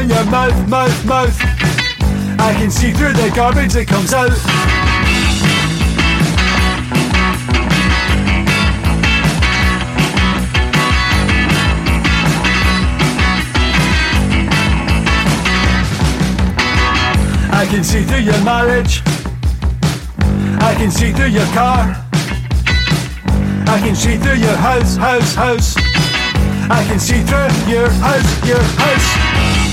open your mouth, mouth, mouth. I can see through the garbage that comes out. I can see through your marriage. I can see through your car. I can see through your house, house, house. I can see through your house, your house.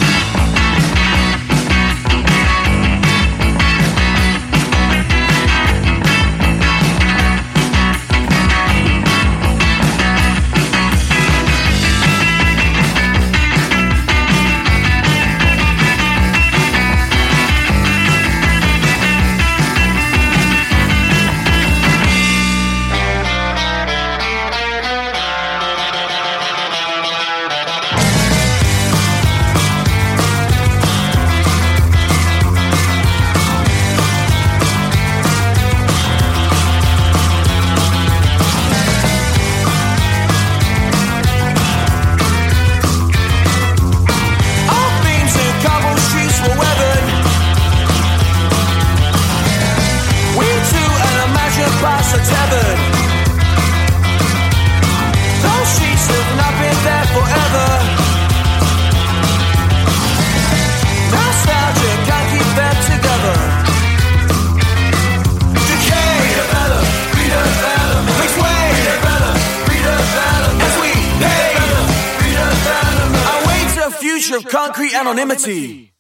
anonymity.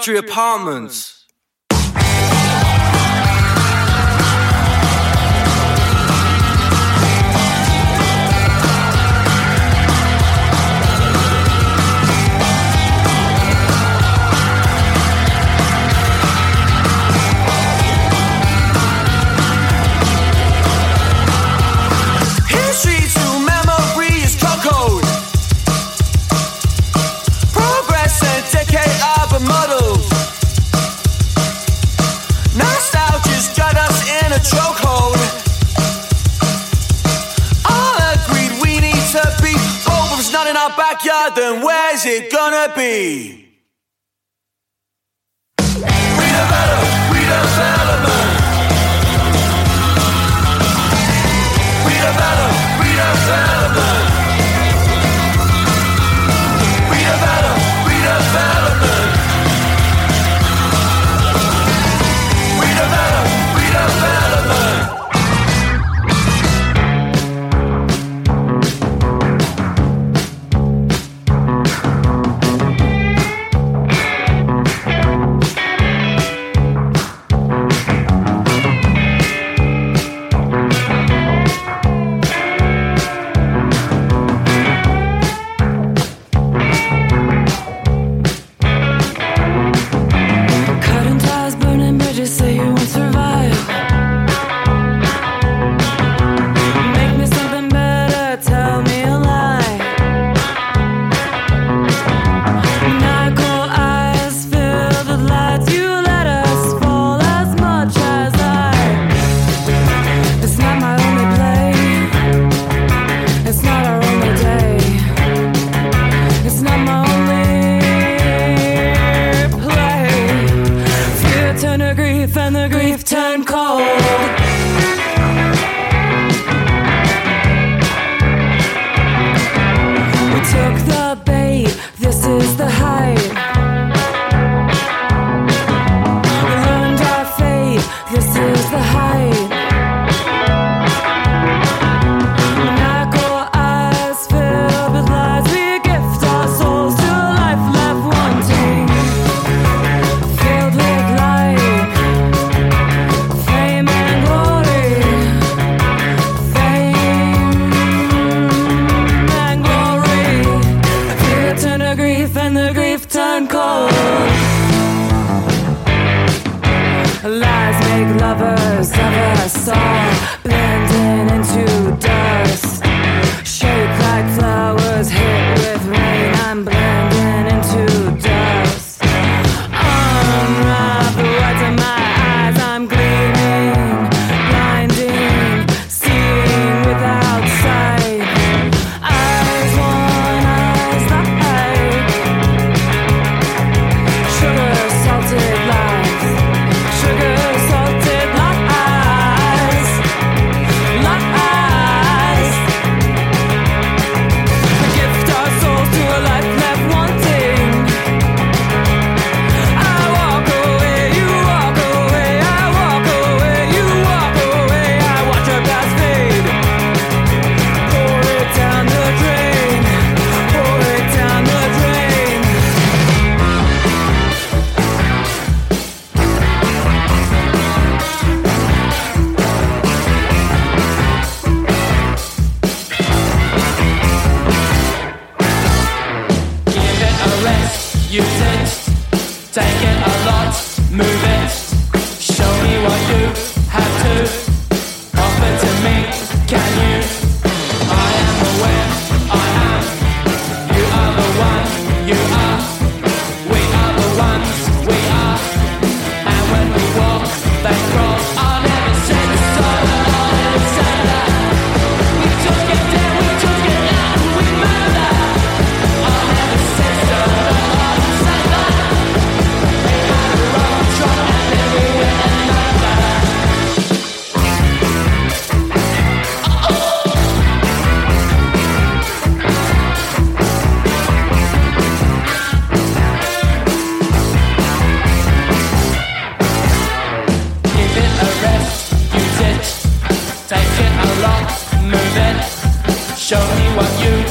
luxury apartments. then where's it gonna be? Take it along, move it, show me what you